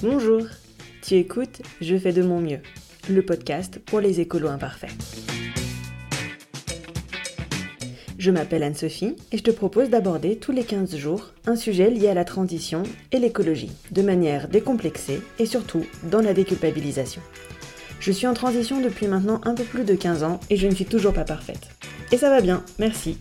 Bonjour, tu écoutes Je fais de mon mieux, le podcast pour les écolos imparfaits. Je m'appelle Anne-Sophie et je te propose d'aborder tous les 15 jours un sujet lié à la transition et l'écologie, de manière décomplexée et surtout dans la déculpabilisation. Je suis en transition depuis maintenant un peu plus de 15 ans et je ne suis toujours pas parfaite. Et ça va bien, merci.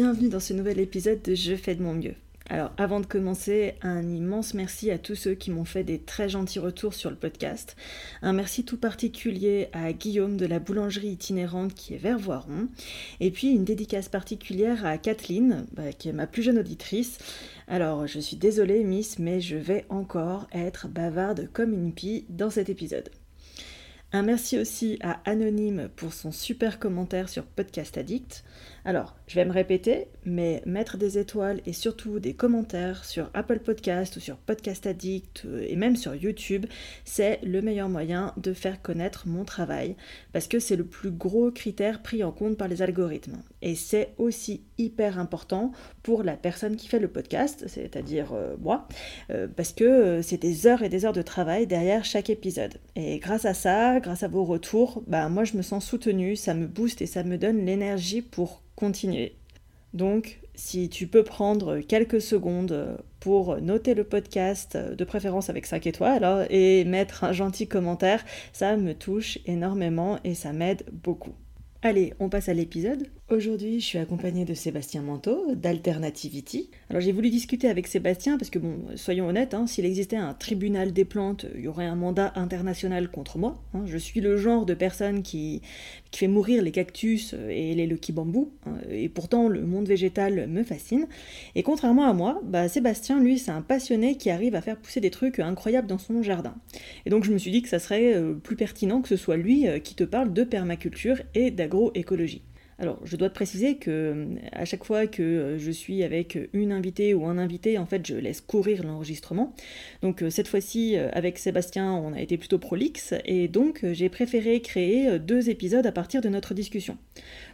Bienvenue dans ce nouvel épisode de Je fais de mon mieux. Alors avant de commencer, un immense merci à tous ceux qui m'ont fait des très gentils retours sur le podcast. Un merci tout particulier à Guillaume de la boulangerie itinérante qui est vers Voiron. Et puis une dédicace particulière à Kathleen, bah, qui est ma plus jeune auditrice. Alors je suis désolée Miss, mais je vais encore être bavarde comme une pie dans cet épisode. Un merci aussi à Anonyme pour son super commentaire sur Podcast Addict. Alors, je vais me répéter, mais mettre des étoiles et surtout des commentaires sur Apple Podcast ou sur Podcast Addict euh, et même sur YouTube, c'est le meilleur moyen de faire connaître mon travail parce que c'est le plus gros critère pris en compte par les algorithmes. Et c'est aussi hyper important pour la personne qui fait le podcast, c'est-à-dire euh, moi, euh, parce que c'est des heures et des heures de travail derrière chaque épisode. Et grâce à ça, grâce à vos retours, bah, moi je me sens soutenue, ça me booste et ça me donne l'énergie pour continuer. Donc, si tu peux prendre quelques secondes pour noter le podcast, de préférence avec 5 étoiles, et mettre un gentil commentaire, ça me touche énormément et ça m'aide beaucoup. Allez, on passe à l'épisode. Aujourd'hui, je suis accompagnée de Sébastien Manteau, d'Alternativity. Alors j'ai voulu discuter avec Sébastien parce que, bon, soyons honnêtes, hein, s'il existait un tribunal des plantes, il y aurait un mandat international contre moi. Hein. Je suis le genre de personne qui, qui fait mourir les cactus et les lucky bambous, hein. et pourtant le monde végétal me fascine. Et contrairement à moi, bah, Sébastien, lui, c'est un passionné qui arrive à faire pousser des trucs incroyables dans son jardin. Et donc je me suis dit que ça serait euh, plus pertinent que ce soit lui euh, qui te parle de permaculture et d'agroécologie. Alors, je dois te préciser que à chaque fois que euh, je suis avec une invitée ou un invité, en fait, je laisse courir l'enregistrement. Donc, euh, cette fois-ci, euh, avec Sébastien, on a été plutôt prolixe et donc j'ai préféré créer deux épisodes à partir de notre discussion.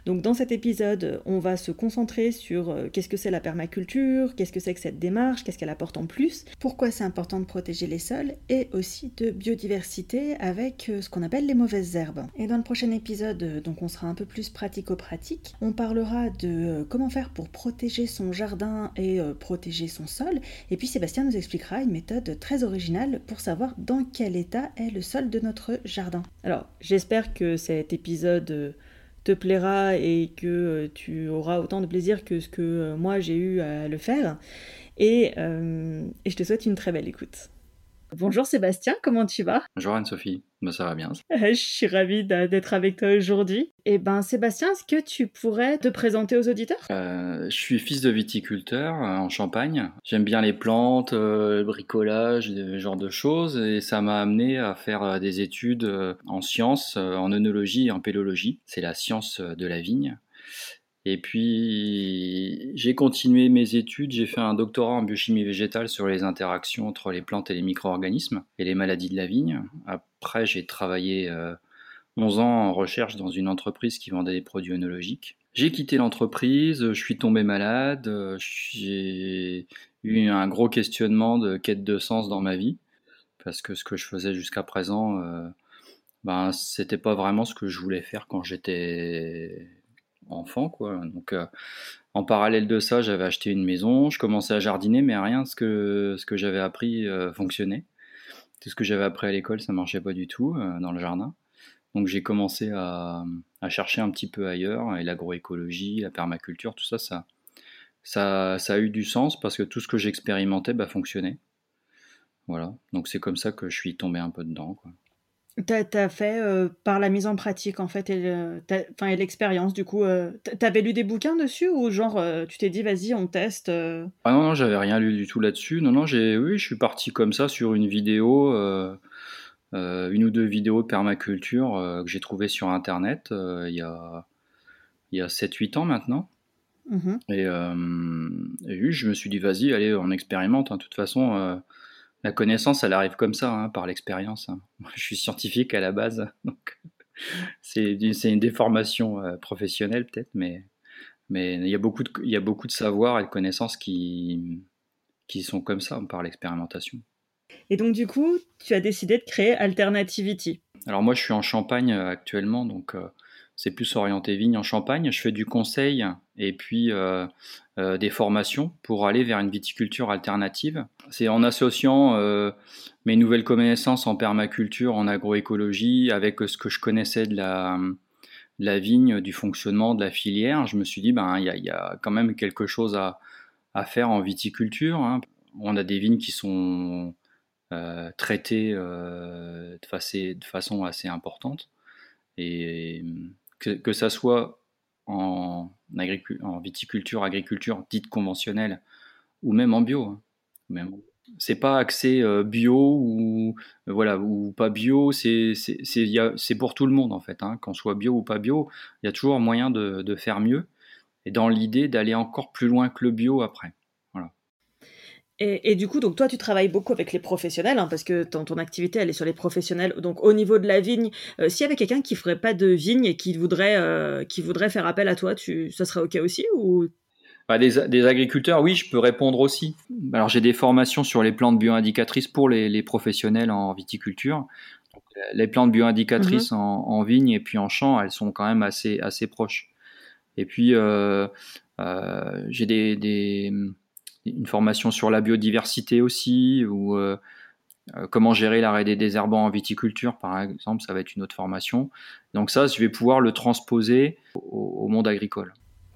Donc dans cet épisode, on va se concentrer sur euh, qu'est-ce que c'est la permaculture, qu'est-ce que c'est que cette démarche, qu'est-ce qu'elle apporte en plus, pourquoi c'est important de protéger les sols et aussi de biodiversité avec euh, ce qu'on appelle les mauvaises herbes. Et dans le prochain épisode, euh, donc on sera un peu plus pratico-pratique, on parlera de comment faire pour protéger son jardin et protéger son sol. Et puis Sébastien nous expliquera une méthode très originale pour savoir dans quel état est le sol de notre jardin. Alors j'espère que cet épisode te plaira et que euh, tu auras autant de plaisir que ce que euh, moi j'ai eu à le faire. Et, euh, et je te souhaite une très belle écoute. Bonjour Sébastien, comment tu vas? Bonjour Anne-Sophie, bah, ça va bien. je suis ravie d'être avec toi aujourd'hui. Et eh ben Sébastien, est-ce que tu pourrais te présenter aux auditeurs? Euh, Je suis fils de viticulteur euh, en Champagne. J'aime bien les plantes, euh, le bricolage, ce genre de choses. Et ça m'a amené à faire des études en sciences, en œnologie et en pélologie. C'est la science de la vigne. Et puis, j'ai continué mes études, j'ai fait un doctorat en biochimie végétale sur les interactions entre les plantes et les micro-organismes et les maladies de la vigne. Après, j'ai travaillé 11 euh, ans en recherche dans une entreprise qui vendait des produits œnologiques. J'ai quitté l'entreprise, je suis tombé malade, j'ai eu un gros questionnement de quête de sens dans ma vie, parce que ce que je faisais jusqu'à présent, euh, ben, c'était pas vraiment ce que je voulais faire quand j'étais enfant, quoi. Donc, euh, en parallèle de ça, j'avais acheté une maison, je commençais à jardiner, mais rien de ce que, j'avais appris euh, fonctionnait. Tout ce que j'avais appris à l'école, ça marchait pas du tout euh, dans le jardin. Donc j'ai commencé à, chercher un petit peu ailleurs, et l'agroécologie, la permaculture, tout ça, ça, ça, ça, a eu du sens parce que tout ce que j'expérimentais bah, fonctionnait. Voilà, donc c'est comme ça que je suis tombé un peu dedans. Quoi. T'as as fait euh, par la mise en pratique en fait et enfin et l'expérience du coup euh, t'avais lu des bouquins dessus ou genre euh, tu t'es dit vas-y on teste Ah non non j'avais rien lu du tout là-dessus. Non non j'ai oui je suis parti comme ça sur une vidéo une ou deux vidéos de permaculture que j'ai trouvé sur internet il y a il y a 7-8 ans maintenant. Mmh et, et, oui je me suis dit vas-y allez on expérimente hein. de toute façon la connaissance, elle arrive comme ça, hein, par l'expérience. Hein. Je suis scientifique à la base, donc c'est une déformation euh, professionnelle peut-être, mais Mais il y a beaucoup de, il y a beaucoup de savoirs et de connaissances qui, qui sont comme ça par l'expérimentation. Et donc du coup, tu as décidé de créer Alternativity. Alors moi, je suis en Champagne euh, actuellement, donc euh, c'est plus orienté vigne en Champagne. Je fais du conseil et puis euh, des formations pour aller vers une viticulture alternative. C'est en associant mes nouvelles connaissances en permaculture, en agroécologie, avec ce que je connaissais de la, vigne, du fonctionnement de la filière. Je me suis dit, ben il y, a quand même quelque chose à, faire en viticulture. Hein. On a des vignes qui sont euh, traité euh, de, façon assez importante. Et que, ça soit en, viticulture, agriculture dite conventionnelle, ou même en bio. Hein. C'est pas axé euh, bio ou voilà ou pas bio c'est pour tout le monde en fait hein. qu'on soit bio ou pas bio il y a toujours moyen de faire mieux et dans l'idée d'aller encore plus loin que le bio après et, du coup, donc toi, tu travailles beaucoup avec les professionnels, hein, parce que ton, ton, activité, elle est sur les professionnels. Donc, au niveau de la vigne, euh, s'il y avait quelqu'un qui ferait pas de vigne et qui voudrait, euh, qui voudrait faire appel à toi, tu, ça serait OK aussi ou... Bah, des, agriculteurs, oui, je peux répondre aussi. Alors, j'ai des formations sur les plantes bioindicatrices pour les, professionnels en viticulture. les plantes bioindicatrices mhm. en, vigne et puis en champ, elles sont quand même assez, assez proches. Et puis, euh, j'ai des une formation sur la biodiversité aussi, ou euh, euh, comment gérer l'arrêt des désherbants en viticulture, par exemple, ça va être une autre formation. Donc ça, je vais pouvoir le transposer au, monde agricole.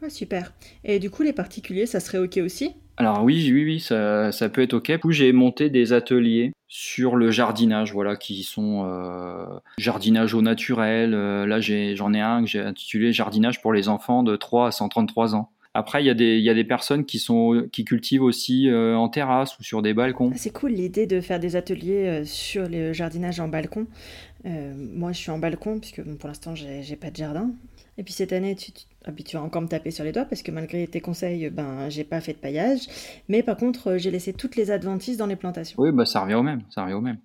super. Et du coup, les particuliers, ça serait OK aussi? Alors oui, oui, oui, ça, ça peut être OK. Du coup, j'ai monté des ateliers sur le jardinage, voilà, qui sont euh, jardinage au naturel. là, j'en ai, ai, un que j'ai intitulé Jardinage pour les enfants de 3 à 133 ans. Après, il y, a des, y a des personnes qui, sont, qui cultivent aussi euh, en terrasse ou sur des balcons. C'est cool l'idée de faire des ateliers euh, sur le jardinage en balcon. Euh, moi, je suis en balcon, puisque pour l'instant, j'ai pas de jardin. Et puis cette année, tu, ah, tu, vas encore me taper sur les doigts, parce que malgré tes conseils, ben, j'ai pas fait de paillage. Mais par contre, j'ai laissé toutes les adventices dans les plantations. Oui, bah, ça revient au même. Ça revient au même.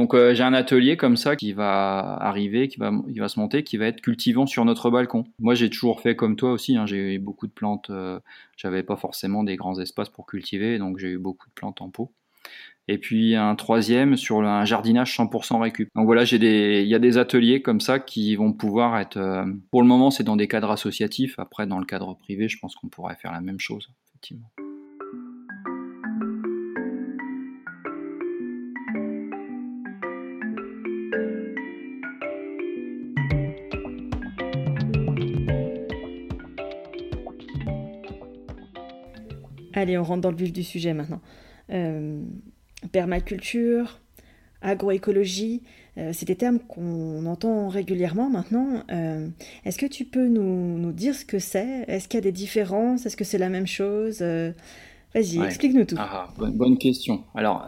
Donc euh, j'ai un atelier comme ça qui va arriver, qui va, va se monter, qui va être cultivant sur notre balcon. Moi j'ai toujours fait comme toi aussi, hein. j'ai eu beaucoup de plantes, euh, j'avais pas forcément des grands espaces pour cultiver, donc j'ai eu beaucoup de plantes en pot. Et puis un troisième sur un jardinage 100% récup. Donc voilà, j'ai des, il y a des ateliers comme ça qui vont pouvoir être, euh, pour le moment c'est dans des cadres associatifs, après dans le cadre privé je pense qu'on pourrait faire la même chose, effectivement. Allez, on rentre dans le vif du sujet maintenant. Euh, permaculture, agroécologie, euh, c'est des termes qu'on entend régulièrement maintenant. Euh, est-ce que tu peux nous, dire ce que c'est? Est-ce qu'il y a des différences? Est-ce que c'est la même chose? Vas-y, explique-nous tout. Ah, bonne, question. Alors,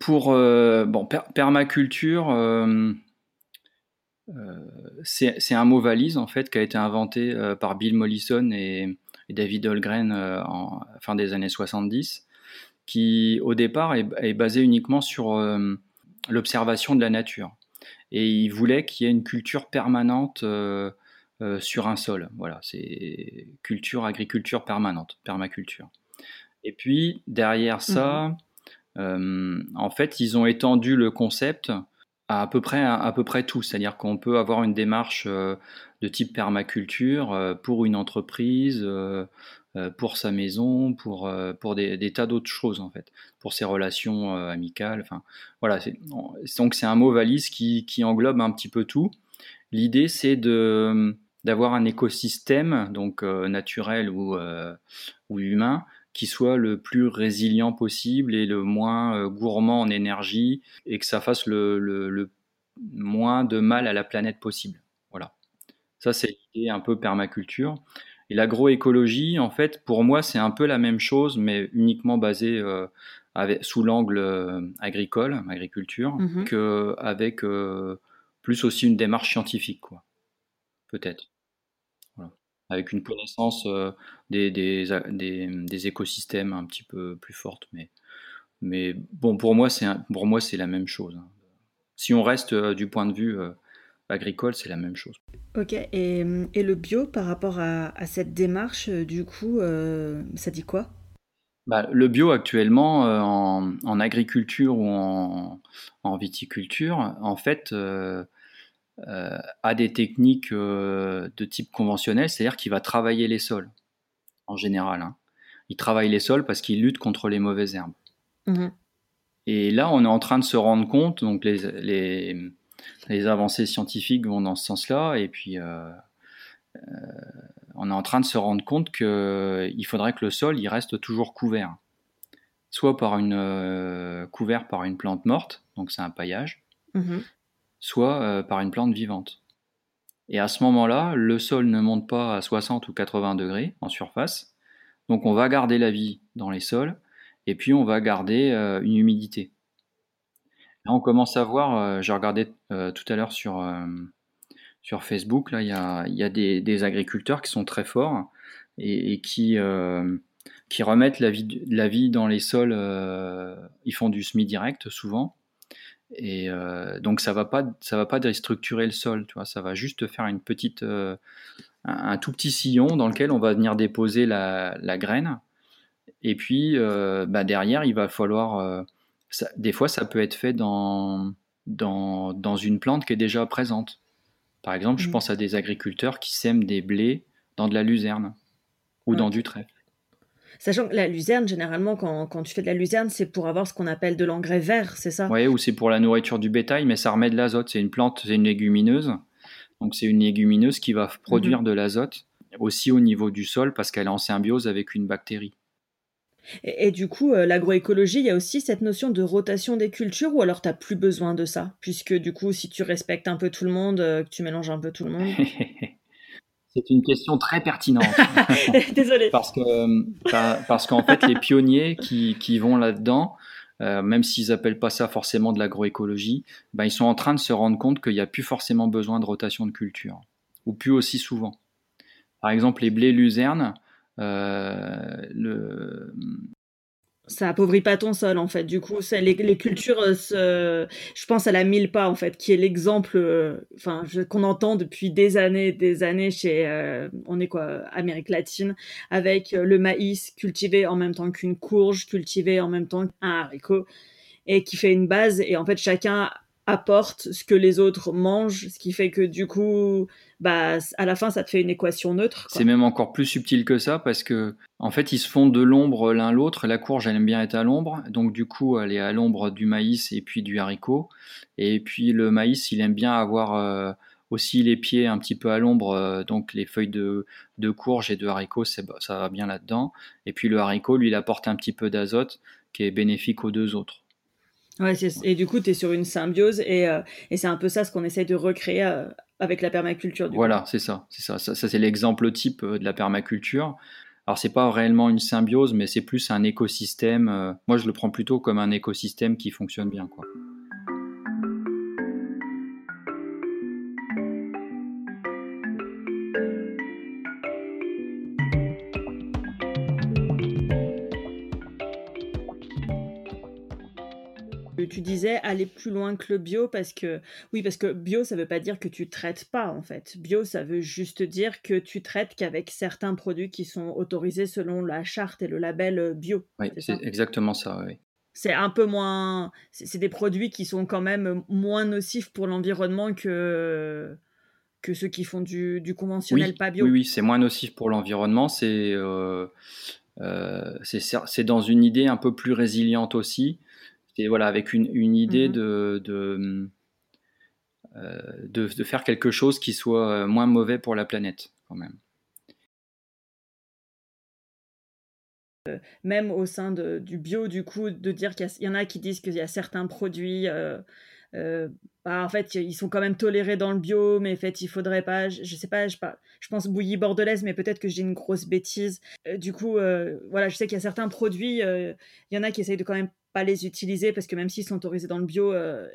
pour bon, permaculture, c'est un mot valise en fait qui a été inventé par Bill Mollison et David Holgren euh, en fin des années 70, qui au départ est, basé uniquement sur euh, l'observation de la nature. Et il voulait qu'il y ait une culture permanente euh, sur un sol. Voilà, c'est culture, agriculture permanente, permaculture. Et puis derrière ça, mhm. en fait, ils ont étendu le concept à, peu près à, peu près tout, c'est-à-dire qu'on peut avoir une démarche euh, de type permaculture euh, pour une entreprise, euh, pour sa maison, pour, pour des, tas d'autres choses en fait, pour ses relations amicales. Voilà, donc c'est un mot valise qui, qui, englobe un petit peu tout. L'idée c'est de d'avoir un écosystème donc naturel ou, ou humain qui soit le plus résilient possible et le moins euh, gourmand en énergie et que ça fasse le, moins de mal à la planète possible. Voilà. Ça, c'est l'idée un peu permaculture. Et l'agroécologie, en fait, pour moi, c'est un peu la même chose, mais uniquement basée euh, sous l'angle euh, agricole, agriculture, mmh qu'avec plus aussi une démarche scientifique, quoi. Peut-être avec une connaissance euh, des, des, écosystèmes un petit peu plus forte. Mais, mais bon, pour moi, c'est pour moi c'est la même chose. Hein. Si on reste euh, du point de vue agricole, c'est la même chose. Ok, et, le bio par rapport à, cette démarche, du coup, ça dit quoi? Bah, le bio actuellement en, agriculture ou en, viticulture, en fait, a des techniques de type conventionnel, c'est-à-dire qu'il va travailler les sols en général. Hein. Il travaille les sols parce qu'il lutte contre les mauvaises herbes. Mmh et là, on est en train de se rendre compte, donc les, les, avancées scientifiques vont dans ce sens-là, et puis euh, euh, on est en train de se rendre compte qu'il faudrait que le sol il reste toujours couvert, soit par une euh, couvert par une plante morte, donc c'est un paillage, mmh soit par une plante vivante. Et à ce moment-là, le sol ne monte pas à 60 ou 80 degrés en surface, donc on va garder la vie dans les sols et puis on va garder euh, une humidité. Là, on commence à voir, euh, j'ai regardé euh, tout à l'heure sur, Facebook, il y a, des, agriculteurs qui sont très forts et, qui, remettent la vie, la vie dans les sols, ils font du semi direct souvent. Et donc ça va pas, ça va pas déstructurer le sol, tu vois, ça va juste faire une petite, un, tout petit sillon dans lequel on va venir déposer la, la graine et puis euh, bah, derrière, il va falloir. Euh, des fois, ça peut être fait dans, dans, dans, une plante qui est déjà présente. Par exemple, je mmh. pense à des agriculteurs qui sèment des blés dans de la luzerne ou dans du trèfle. Sachant que la luzerne, généralement, quand, quand tu fais de la luzerne, c'est pour avoir ce qu'on appelle de l'engrais vert, c'est ça? Oui, ou c'est pour la nourriture du bétail, mais ça remet de l'azote. C'est une plante, c'est une légumineuse. Donc c'est une légumineuse qui va produire mmh de l'azote aussi au niveau du sol parce qu'elle est en symbiose avec une bactérie. Et, du coup, euh, l'agroécologie, il y a aussi cette notion de rotation des cultures, ou alors tu n'as plus besoin de ça? Puisque du coup, si tu respectes un peu tout le monde, euh, que tu mélanges un peu tout le monde? C'est une question très pertinente. Désolée. Parce que parce qu'en fait, les pionniers qui, qui vont là-dedans, euh, même s'ils n'appellent pas ça forcément de l'agroécologie, ben, ils sont en train de se rendre compte qu'il n'y a plus forcément besoin de rotation de culture, ou plus aussi souvent. Par exemple, les blés luzerne, euh, le, ça appauvrit pas ton sol en fait. Du coup, les, les, cultures, euh, je pense à la milpa en fait, qui est l'exemple, euh, enfin qu'on entend depuis des années, des années chez, on est quoi, Amérique latine, avec le maïs cultivé en même temps qu'une courge, cultivé en même temps qu'un haricot, et qui fait une base. Et en fait, chacun apporte ce que les autres mangent, ce qui fait que du coup, bah, à la fin, ça te fait une équation neutre. C'est même encore plus subtil que ça parce que, en fait, ils se font de l'ombre l'un l'autre. La courge, elle aime bien être à l'ombre, donc du coup, elle est à l'ombre du maïs et puis du haricot. Et puis le maïs, il aime bien avoir euh, aussi les pieds un petit peu à l'ombre, euh, donc les feuilles de, de courge et de haricot, ça va bien là-dedans. Et puis le haricot, lui, il apporte un petit peu d'azote qui est bénéfique aux deux autres. Ouais, et du coup, tu es sur une symbiose et, euh, et c'est un peu ça ce qu'on essaye de recréer euh, avec la permaculture. voilà, c'est ça, c'est ça. Ça, c'est l'exemple type euh, de la permaculture. Alors, c'est pas réellement une symbiose, mais c'est plus un écosystème. moi, je le prends plutôt comme un écosystème qui fonctionne bien, quoi. Disais aller plus loin que le bio parce que oui parce que bio ça veut pas dire que tu traites pas en fait. Bio ça veut juste dire que tu traites qu'avec certains produits qui sont autorisés selon la charte et le label euh, bio. Oui, c'est exactement ça. Oui. C'est un peu moins. C'est des produits qui sont quand même moins nocifs pour l'environnement que que ceux qui font du, du conventionnel pas bio. Oui, oui, c'est moins nocif pour l'environnement. C'est euh, euh, c'est dans une idée un peu plus résiliente aussi voilà, avec une, une idée mmh de, de, euh, de, de, faire quelque chose qui soit euh, moins mauvais pour la planète, quand même. Euh, même au sein de, du bio, du coup, de dire qu'il y, en a qui disent qu'il y a certains produits, euh, bah, en fait, ils sont quand même tolérés dans le bio, mais en fait, il faudrait pas, je, sais pas, je, pas, je pense bouillie bordelaise, mais peut-être que j'ai une grosse bêtise. du coup, voilà, je sais qu'il y a certains produits, il y en a qui essayent de quand même pas les utiliser parce que même s'ils sont autorisés dans le bio, euh,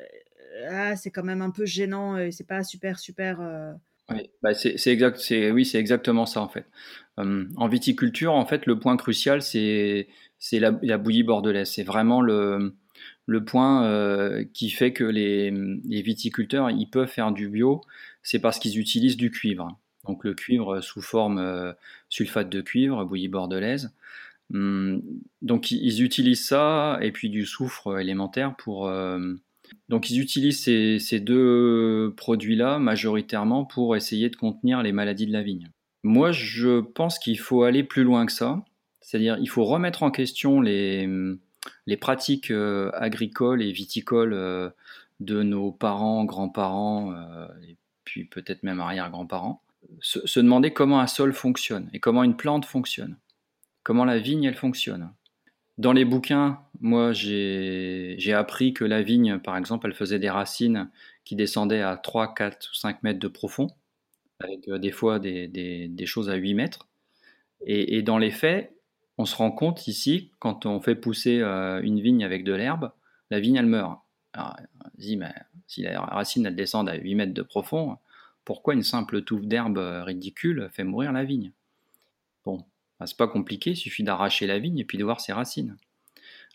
ah, c'est quand même un peu gênant et c'est pas super, super. Euh. Oui, bah c'est exact, oui, c'est exactement ça en fait. Hum, en viticulture, en fait, le point crucial, c'est la, la bouillie bordelaise. C'est vraiment le, le point qui fait que les, les, viticulteurs ils peuvent faire du bio, c'est parce qu'ils utilisent du cuivre. Donc le cuivre sous forme sulfate de cuivre, bouillie bordelaise. Hum, donc ils utilisent ça et puis du soufre élémentaire pour. Euh, donc ils utilisent ces, deux produits-là majoritairement pour essayer de contenir les maladies de la vigne. Moi, je pense qu'il faut aller plus loin que ça. C'est-à-dire, il faut remettre en question les, pratiques euh, agricoles et viticoles euh, de nos parents, grands-parents, et puis peut-être même arrière-grands-parents. se, demander comment un sol fonctionne et comment une plante fonctionne comment la vigne elle fonctionne. Dans les bouquins, moi j'ai appris que la vigne, par exemple, elle faisait des racines qui descendaient à 3, 4 ou 5 mètres de profond, avec euh, des fois des, choses à 8 mètres. Et, dans les faits, on se rend compte ici, quand on fait pousser euh, une vigne avec de l'herbe, la vigne elle meurt. Alors, si la racine elle descend à 8 mètres de profond, pourquoi une simple touffe d'herbe ridicule fait mourir la vigne? C'est pas compliqué, il suffit d'arracher la vigne et puis de voir ses racines.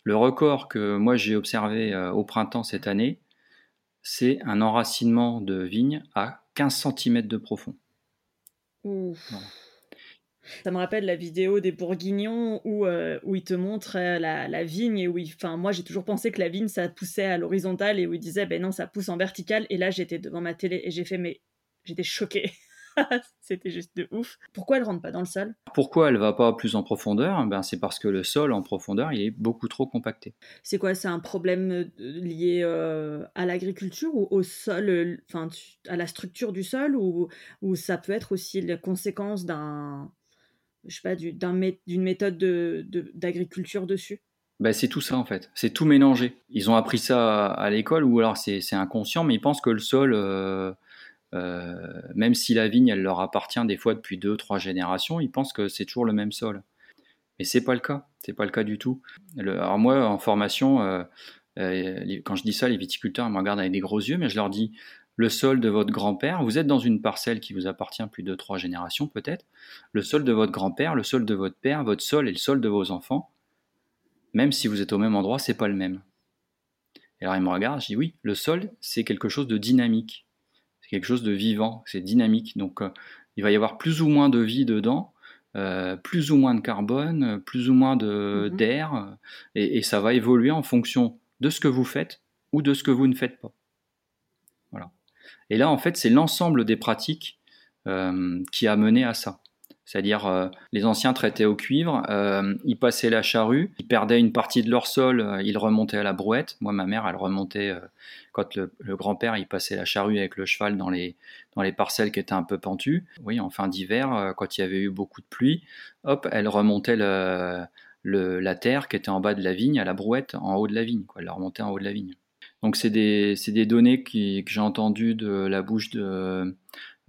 Le record que moi j'ai observé euh, au printemps cette année, c'est un enracinement de vigne à 15 cm de profond. Ça me rappelle la vidéo des Bourguignons où, euh, où ils te montrent euh, la, vigne et où enfin moi j'ai toujours pensé que la vigne ça poussait à l'horizontale et où ils disaient ben non ça pousse en vertical et là j'étais devant ma télé et j'ai fait mais j'étais choquée. C'était juste de ouf. Pourquoi elle rentre pas dans le sol? Pourquoi elle va pas plus en profondeur? Ben, C'est parce que le sol en profondeur il est beaucoup trop compacté. C'est quoi? C'est un problème euh, lié euh, à l'agriculture ou au sol, euh, enfin à la structure du sol ou, ou ça peut être aussi la conséquence d'un, je sais pas, d'une méthode d'agriculture de, dessus? Ben, c'est tout ça en fait, c'est tout mélangé. Ils ont appris ça à, l'école ou alors c'est inconscient, mais ils pensent que le sol, euh, même si la vigne, elle leur appartient des fois depuis deux, trois générations, ils pensent que c'est toujours le même sol. Mais c'est pas le cas, c'est pas le cas du tout. alors moi, en formation, euh, euh, quand je dis ça, les viticulteurs me regardent avec des gros yeux, mais je leur dis le sol de votre grand-père, vous êtes dans une parcelle qui vous appartient plus de trois générations peut-être, le sol de votre grand-père, le sol de votre père, votre sol et le sol de vos enfants, même si vous êtes au même endroit, c'est pas le même. Et alors ils me regardent, je dis oui, le sol, c'est quelque chose de dynamique quelque chose de vivant, c'est dynamique. Donc euh, il va y avoir plus ou moins de vie dedans, euh, plus ou moins de carbone, plus ou moins mhm. d'air, et, ça va évoluer en fonction de ce que vous faites ou de ce que vous ne faites pas. Voilà. Et là, en fait, c'est l'ensemble des pratiques euh, qui a mené à ça. C'est-à-dire, euh, les anciens traitaient au cuivre, euh, ils passaient la charrue, ils perdaient une partie de leur sol, euh, ils remontaient à la brouette. Moi, ma mère, elle remontait quand le, grand-père, il passait la charrue avec le cheval dans les, parcelles qui étaient un peu pentues. Oui, en fin d'hiver, quand il y avait eu beaucoup de pluie, hop, elle remontait le, la terre qui était en bas de la vigne à la brouette en haut de la vigne. Quoi. Elle remontait en haut de la vigne. Donc, c'est des, des, données qui, que j'ai entendues de la bouche de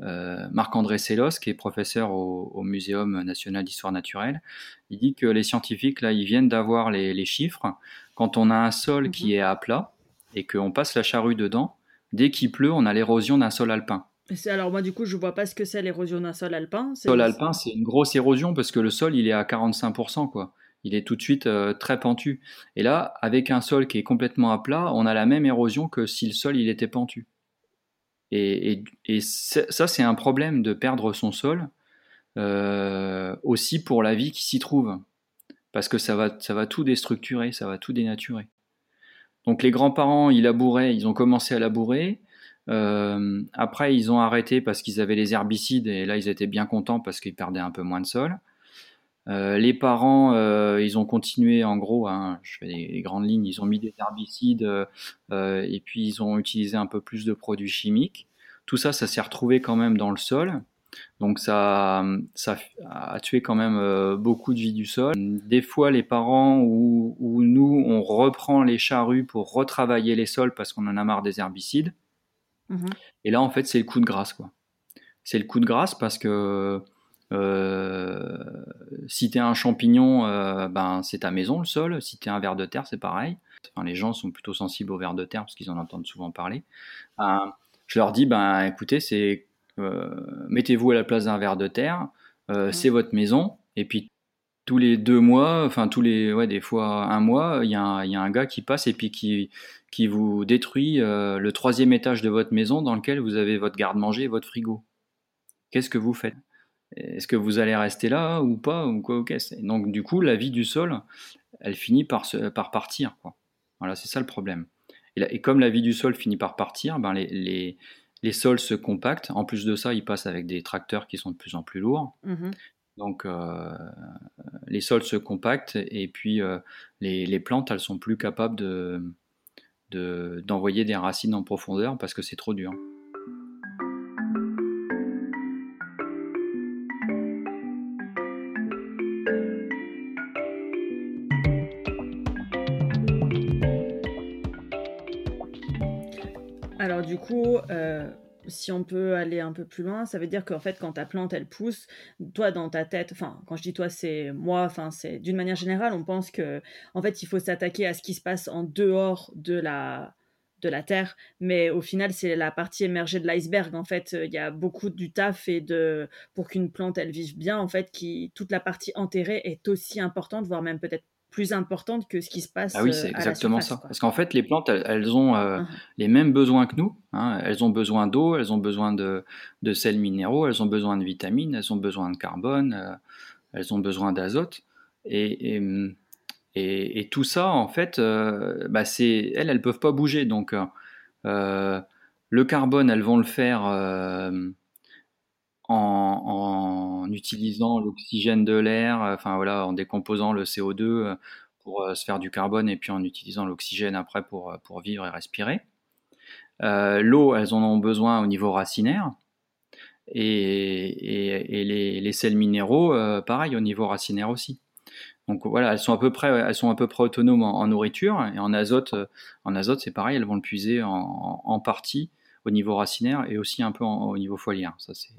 euh, Marc-André Sellos, qui est professeur au, Muséum national d'histoire naturelle, il dit que les scientifiques, là, ils viennent d'avoir les, chiffres. Quand on a un sol qui mhm. est à plat et qu'on passe la charrue dedans, dès qu'il pleut, on a l'érosion d'un sol alpin. Alors moi du coup je vois pas ce que c'est l'érosion d'un sol alpin. Le sol alpin c'est une grosse érosion parce que le sol il est à 45% quoi. Il est tout de suite euh, très pentu. Et là avec un sol qui est complètement à plat, on a la même érosion que si le sol il était pentu. Et, ça, c'est un problème de perdre son sol, euh, aussi pour la vie qui s'y trouve, parce que ça va, tout déstructurer, ça va tout dénaturer. Donc les grands-parents, ils labouraient, ils ont commencé à labourer. Euh, après, ils ont arrêté parce qu'ils avaient les herbicides et là, ils étaient bien contents parce qu'ils perdaient un peu moins de sol. Euh, les parents, euh, ils ont continué en gros, hein, je fais les, grandes lignes, ils ont mis des herbicides euh, et puis ils ont utilisé un peu plus de produits chimiques. Tout ça, ça s'est retrouvé quand même dans le sol. Donc ça, ça a tué quand même beaucoup de vie du sol. Des fois, les parents ou, nous, on reprend les charrues pour retravailler les sols parce qu'on en a marre des herbicides. Mmh et là, en fait, c'est le coup de grâce, quoi. C'est le coup de grâce parce que euh, si tu es un champignon, euh, ben, c'est ta maison, le sol. Si tu es un ver de terre, c'est pareil. Enfin, les gens sont plutôt sensibles aux vers de terre parce qu'ils en entendent souvent parler. Euh, je leur dis, ben, écoutez, c'est mettez-vous à la place d'un ver de terre, c'est votre maison, et puis tous les deux mois, enfin tous les, ouais, des fois un mois, il y, a un gars qui passe et puis qui, qui vous détruit le troisième étage de votre maison dans lequel vous avez votre garde-manger et votre frigo. Qu'est-ce que vous faites? Est-ce que vous allez rester là ou pas ou quoi Donc du coup, la vie du sol, elle finit par, se, par partir. Quoi. Voilà, c'est ça le problème. Et, comme la vie du sol finit par partir, ben les, les, sols se compactent. En plus de ça, ils passent avec des tracteurs qui sont de plus en plus lourds. Mmh donc euh, les sols se compactent et puis euh, les, plantes, elles sont plus capables de, d'envoyer des racines en profondeur parce que c'est trop dur. Euh, si on peut aller un peu plus loin, ça veut dire qu'en fait, quand ta plante, elle pousse, toi, dans ta tête, enfin, quand je dis toi, c'est moi, enfin, c'est d'une manière générale, on pense que, en fait, il faut s'attaquer à ce qui se passe en dehors de la, de la Terre, mais au final, c'est la partie émergée de l'iceberg. En fait, il y a beaucoup du taf et de, pour qu'une plante, elle vive bien, en fait, qui, toute la partie enterrée est aussi importante, voire même peut-être plus importante que ce qui se passe. Ah oui, c'est exactement ça. Parce qu'en fait, les plantes, elles, ont euh, uh-huh. les mêmes besoins que nous. Hein. Elles ont besoin d'eau, elles ont besoin de, de, sels minéraux, elles ont besoin de vitamines, elles ont besoin de carbone, euh, elles ont besoin d'azote. Et, et, et, tout ça, en fait, euh, bah c'est, elles, elles peuvent pas bouger. Donc, le carbone, elles vont le faire en, utilisant l'oxygène de l'air, enfin voilà, en décomposant le CO2 euh, pour euh, se faire du carbone et puis en utilisant l'oxygène après pour, euh, pour vivre et respirer. L'eau, elles en ont besoin au niveau racinaire. Et, les, sels minéraux, pareil, au niveau racinaire aussi. Donc voilà, elles sont à peu près, autonomes en, nourriture et en azote. En azote, c'est pareil, elles vont le puiser en, en, partie au niveau racinaire et aussi un peu au niveau foliaire. Ça, c'est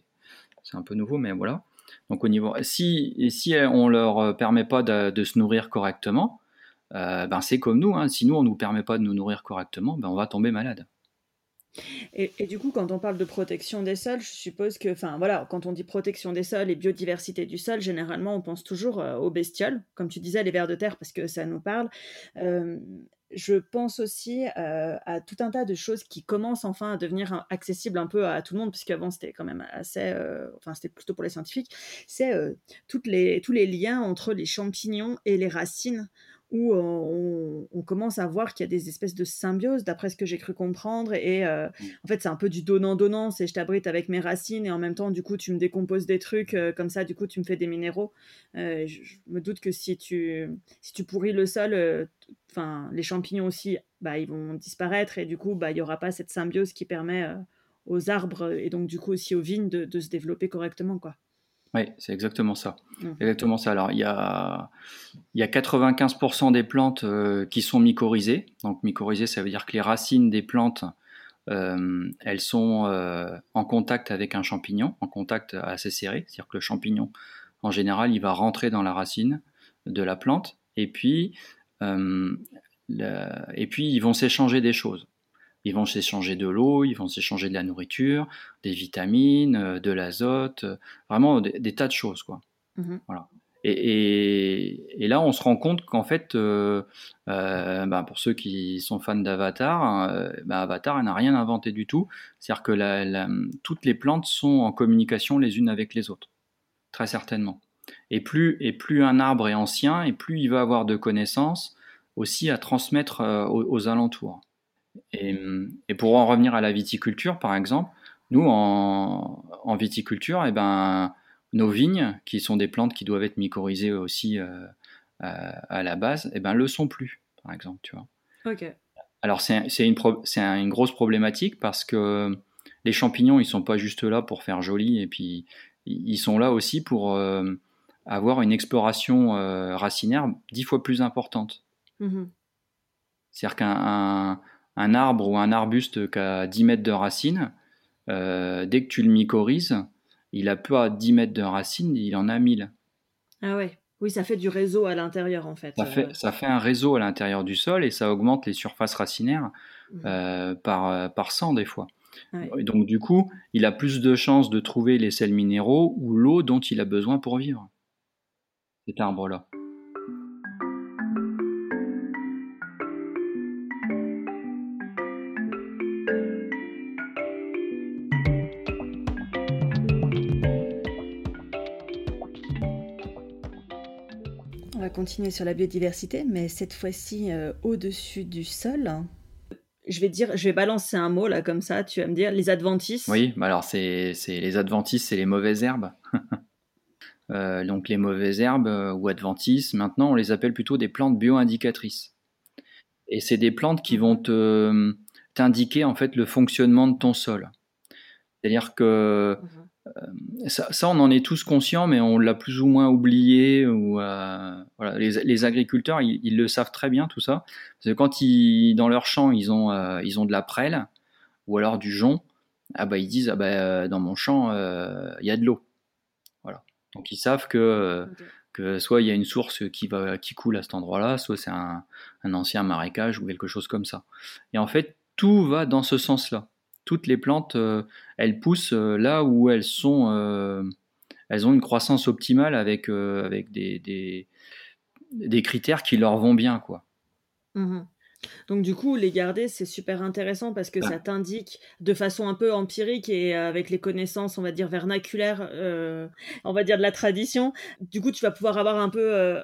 c'est un peu nouveau, mais voilà. Donc au niveau, si, si on leur euh, permet pas de, se nourrir correctement, euh, ben c'est comme nous. Hein. Si nous on nous permet pas de nous nourrir correctement, ben on va tomber malade. Et, du coup, quand on parle de protection des sols, je suppose que, enfin voilà, quand on dit protection des sols et biodiversité du sol, généralement on pense toujours euh, aux bestioles, comme tu disais, les vers de terre, parce que ça nous parle je pense aussi euh, à tout un tas de choses qui commencent enfin à devenir accessibles un peu à tout le monde, puisqu'avant c'était quand même assez, euh, enfin c'était plutôt pour les scientifiques, c'est euh, toutes les, tous les liens entre les champignons et les racines où on, commence à voir qu'il y a des espèces de symbiose, d'après ce que j'ai cru comprendre. Et mmh. en fait, c'est un peu du donnant-donnant. C'est je t'abrite avec mes racines et en même temps, du coup, tu me décomposes des trucs comme ça. Du coup, tu me fais des minéraux. je, me doute que si tu, si tu pourris le sol, enfin, les champignons aussi, bah, ils vont disparaître et du coup, bah, il n'y aura pas cette symbiose qui permet aux arbres et donc du coup aussi aux vignes de, de se développer correctement, quoi. Oui, c'est exactement ça. Mmh. Exactement ça. Alors, il y a, il y a 95% des plantes euh, qui sont mycorhizées. Donc, mycorhizées, ça veut dire que les racines des plantes, euh, elles sont euh, en contact avec un champignon, en contact assez serré. C'est-à-dire que le champignon, en général, il va rentrer dans la racine de la plante. Et puis, et puis ils vont s'échanger des choses. Ils vont s'échanger de l'eau, ils vont s'échanger de la nourriture, des vitamines, euh, de l'azote, euh, vraiment des, tas de choses. Quoi. Mmh voilà. Et, là, on se rend compte qu'en fait, euh, bah, pour ceux qui sont fans d'Avatar, hein, bah, Avatar n'a rien inventé du tout. C'est-à-dire que toutes les plantes sont en communication les unes avec les autres, très certainement. Et plus, et plus un arbre est ancien, et plus il va avoir de connaissances aussi à transmettre aux alentours. Et, pour en revenir à la viticulture, par exemple, nous, en, viticulture, eh ben, nos vignes, qui sont des plantes qui doivent être mycorhizées aussi euh, à, la base, eh ben, le sont plus, par exemple. Tu vois. Alors, c'est une, une, grosse problématique parce que les champignons, ils sont pas juste là pour faire joli, et puis ils sont là aussi pour euh, avoir une exploration euh, racinaire dix fois plus importante. Mmh C'est-à-dire qu'un un arbre ou un arbuste qui a 10 mètres de racines, euh, dès que tu le mycorhizes, il a à 10 mètres de racines, il en a 1000. Ah ouais, oui, ça fait du réseau à l'intérieur en fait. Ça, fait. ça fait un réseau à l'intérieur du sol et ça augmente les surfaces racinaires mmh. euh, par, euh, par 100 des fois. Et donc du coup, il a plus de chances de trouver les sels minéraux ou l'eau dont il a besoin pour vivre. Cet arbre-là. On va continuer sur la biodiversité, mais cette fois-ci euh, au-dessus du sol. Je vais dire, je vais balancer un mot là comme ça. Tu vas me dire les adventices. Oui, bah alors c'est les adventices, c'est les mauvaises herbes. Euh, donc les mauvaises herbes euh, ou adventices, maintenant on les appelle plutôt des plantes bio-indicatrices. Et c'est des plantes qui vont te t'indiquer en fait le fonctionnement de ton sol. C'est-à-dire que mhm. Euh, ça, on en est tous conscients, mais on l'a plus ou moins oublié. Ou, euh, voilà, les, agriculteurs, ils, le savent très bien tout ça. Parce que quand ils, dans leur champ, ils ont, ils ont de la prêle ou alors du jonc, ah bah, ils disent ah bah, dans mon champ, il y a de l'eau. Donc ils savent que, que soit il y a une source qui, va, qui coule à cet endroit-là, soit c'est un, un ancien marécage ou quelque chose comme ça. Et en fait, tout va dans ce sens-là toutes les plantes, euh, elles poussent euh, là où elles sont, euh, elles ont une croissance optimale avec, avec des, des, critères qui leur vont bien, quoi. Mmh Donc du coup, les garder, c'est super intéressant parce que ça t'indique de façon un peu empirique et avec les connaissances, on va dire, vernaculaires, on va dire de la tradition. Du coup, tu vas pouvoir avoir un peu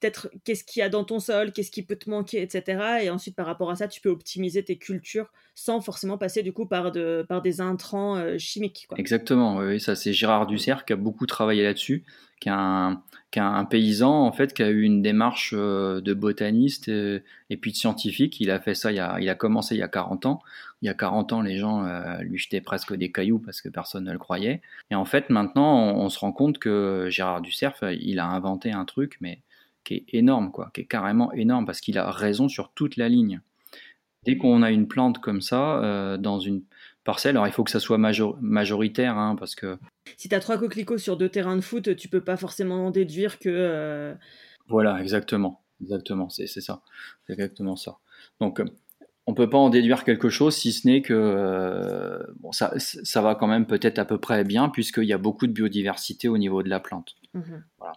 peut-être qu'est-ce qu'il y a dans ton sol, qu'est-ce qui peut te manquer, etc. Et ensuite, par rapport à ça, tu peux optimiser tes cultures sans forcément passer du coup par, de, par des intrants euh, chimiques. Exactement, oui, ça c'est Gérard Dussert qui a beaucoup travaillé là-dessus, qui est un, un, paysan en fait qui a eu une démarche euh, de botaniste et, puis de scientifique. Il a fait ça, il a, il a, commencé il y a 40 ans. Il y a 40 ans, les gens euh, lui jetaient presque des cailloux parce que personne ne le croyait. Et en fait, maintenant, on, se rend compte que Gérard Dussert, il a inventé un truc, mais qui est énorme, quoi, qui est carrément énorme, parce qu'il a raison sur toute la ligne. Dès qu'on a une plante comme ça euh, dans une parcelle, alors il faut que ça soit majoritaire, hein, parce que... Si tu as trois coquelicots sur deux terrains de foot, tu peux pas forcément en déduire que... Euh, voilà, exactement. Exactement, c'est ça. C'est exactement ça. Donc, on peut pas en déduire quelque chose si ce n'est que euh, bon, ça, ça va quand même peut-être à peu près bien, puisqu'il y a beaucoup de biodiversité au niveau de la plante. Mmh voilà.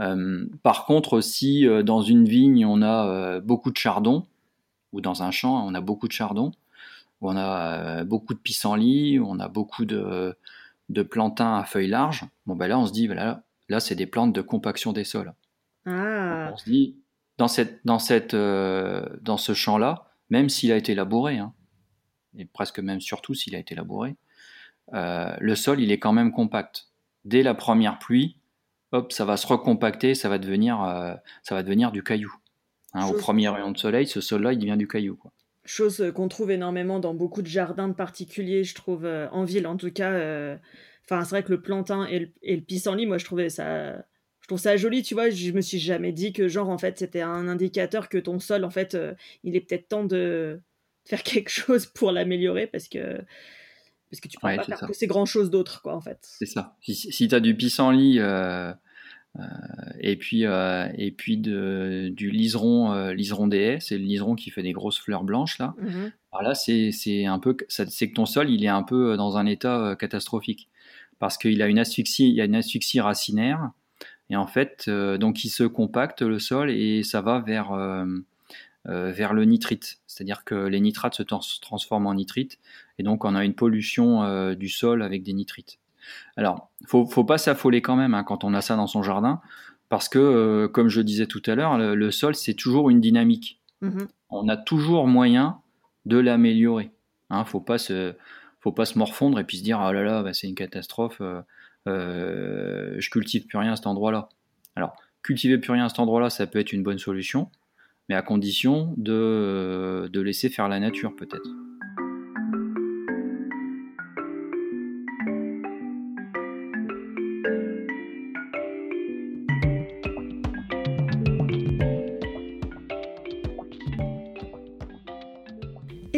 Euh, par contre, si euh, dans une vigne on a euh, beaucoup de chardon, ou dans un champ on a beaucoup de chardon, ou on a beaucoup de pissenlit, on a beaucoup de, de plantains à feuilles larges, bon ben là on se dit, ben là, là c'est des plantes de compaction des sols. Ah. On se dit, dans, cette, dans, cette, dans ce champ-là, même s'il a été labouré, hein, et presque même surtout s'il a été labouré, le sol il est quand même compact. Dès la première pluie, hop, ça va se recompacter, ça va devenir, euh, ça va devenir du caillou. Hein, au premier rayon de soleil, ce sol-là, il devient du caillou. Quoi. Chose euh, qu'on trouve énormément dans beaucoup de jardins de particuliers, je trouve, euh, en ville en tout cas. Enfin, c'est vrai que le plantain et le, pissenlit, moi, je trouvais ça. Je trouve ça joli, tu vois. Je me suis jamais dit que, genre, en fait, c'était un indicateur que ton sol, en fait, il est peut-être temps de faire quelque chose pour l'améliorer parce que parce que tu peux pas faire pousser grand chose d'autre, quoi, en fait. C'est ça. Si, tu as du pissenlit euh, euh, et puis, euh, et puis de, du liseron, euh, liseron des haies, c'est le liseron qui fait des grosses fleurs blanches, là. Mmh Alors là, c'est un peu, c'est que ton sol, il est un peu dans un état catastrophique parce qu'il a une asphyxie, il y a une asphyxie racinaire. Et en fait, donc il se compacte le sol et ça va vers euh, vers le nitrite. C'est-à-dire que les nitrates se transforment en nitrite et donc on a une pollution euh, du sol avec des nitrites. Alors, faut, faut pas s'affoler quand même hein, quand on a ça dans son jardin, parce que, euh, comme je disais tout à l'heure, le, sol, c'est toujours une dynamique. Mm-hmm. On a toujours moyen de l'améliorer. Hein, faut pas se, faut pas se morfondre et puis se dire ah là là, bah, c'est une catastrophe, je cultive plus rien à cet endroit-là. Alors, cultiver plus rien à cet endroit-là, ça peut être une bonne solution mais à condition de, de laisser faire la nature peut-être.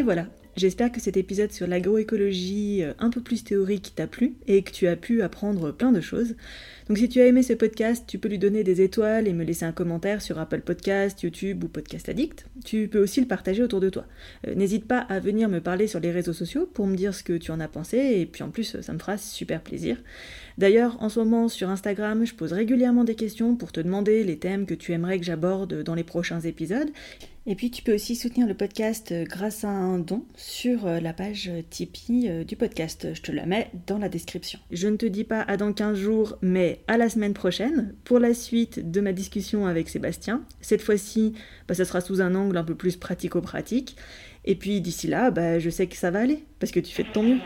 Voilà, J'espère que cet épisode sur l'agroécologie euh, un peu plus théorique t'a plu et que tu as pu apprendre plein de choses. Donc si tu as aimé ce podcast, tu peux lui donner des étoiles et me laisser un commentaire sur Apple Podcast, YouTube ou Podcast Addict. Tu peux aussi le partager autour de toi. Euh, n'hésite pas à venir me parler sur les réseaux sociaux pour me dire ce que tu en as pensé et puis en plus ça me fera super plaisir. D'ailleurs, en ce moment sur Instagram, je pose régulièrement des questions pour te demander les thèmes que tu aimerais que j'aborde dans les prochains épisodes. Et puis tu peux aussi soutenir le podcast euh, grâce à un don sur euh, la page Tipeee euh, du podcast. Je te la mets dans la description. Je ne te dis pas à dans 15 jours, mais à la semaine prochaine pour la suite de ma discussion avec Sébastien. Cette fois-ci, bah, ça sera sous un angle un peu plus pratico-pratique. Et puis d'ici là, bah, je sais que ça va aller, parce que tu fais de ton mieux.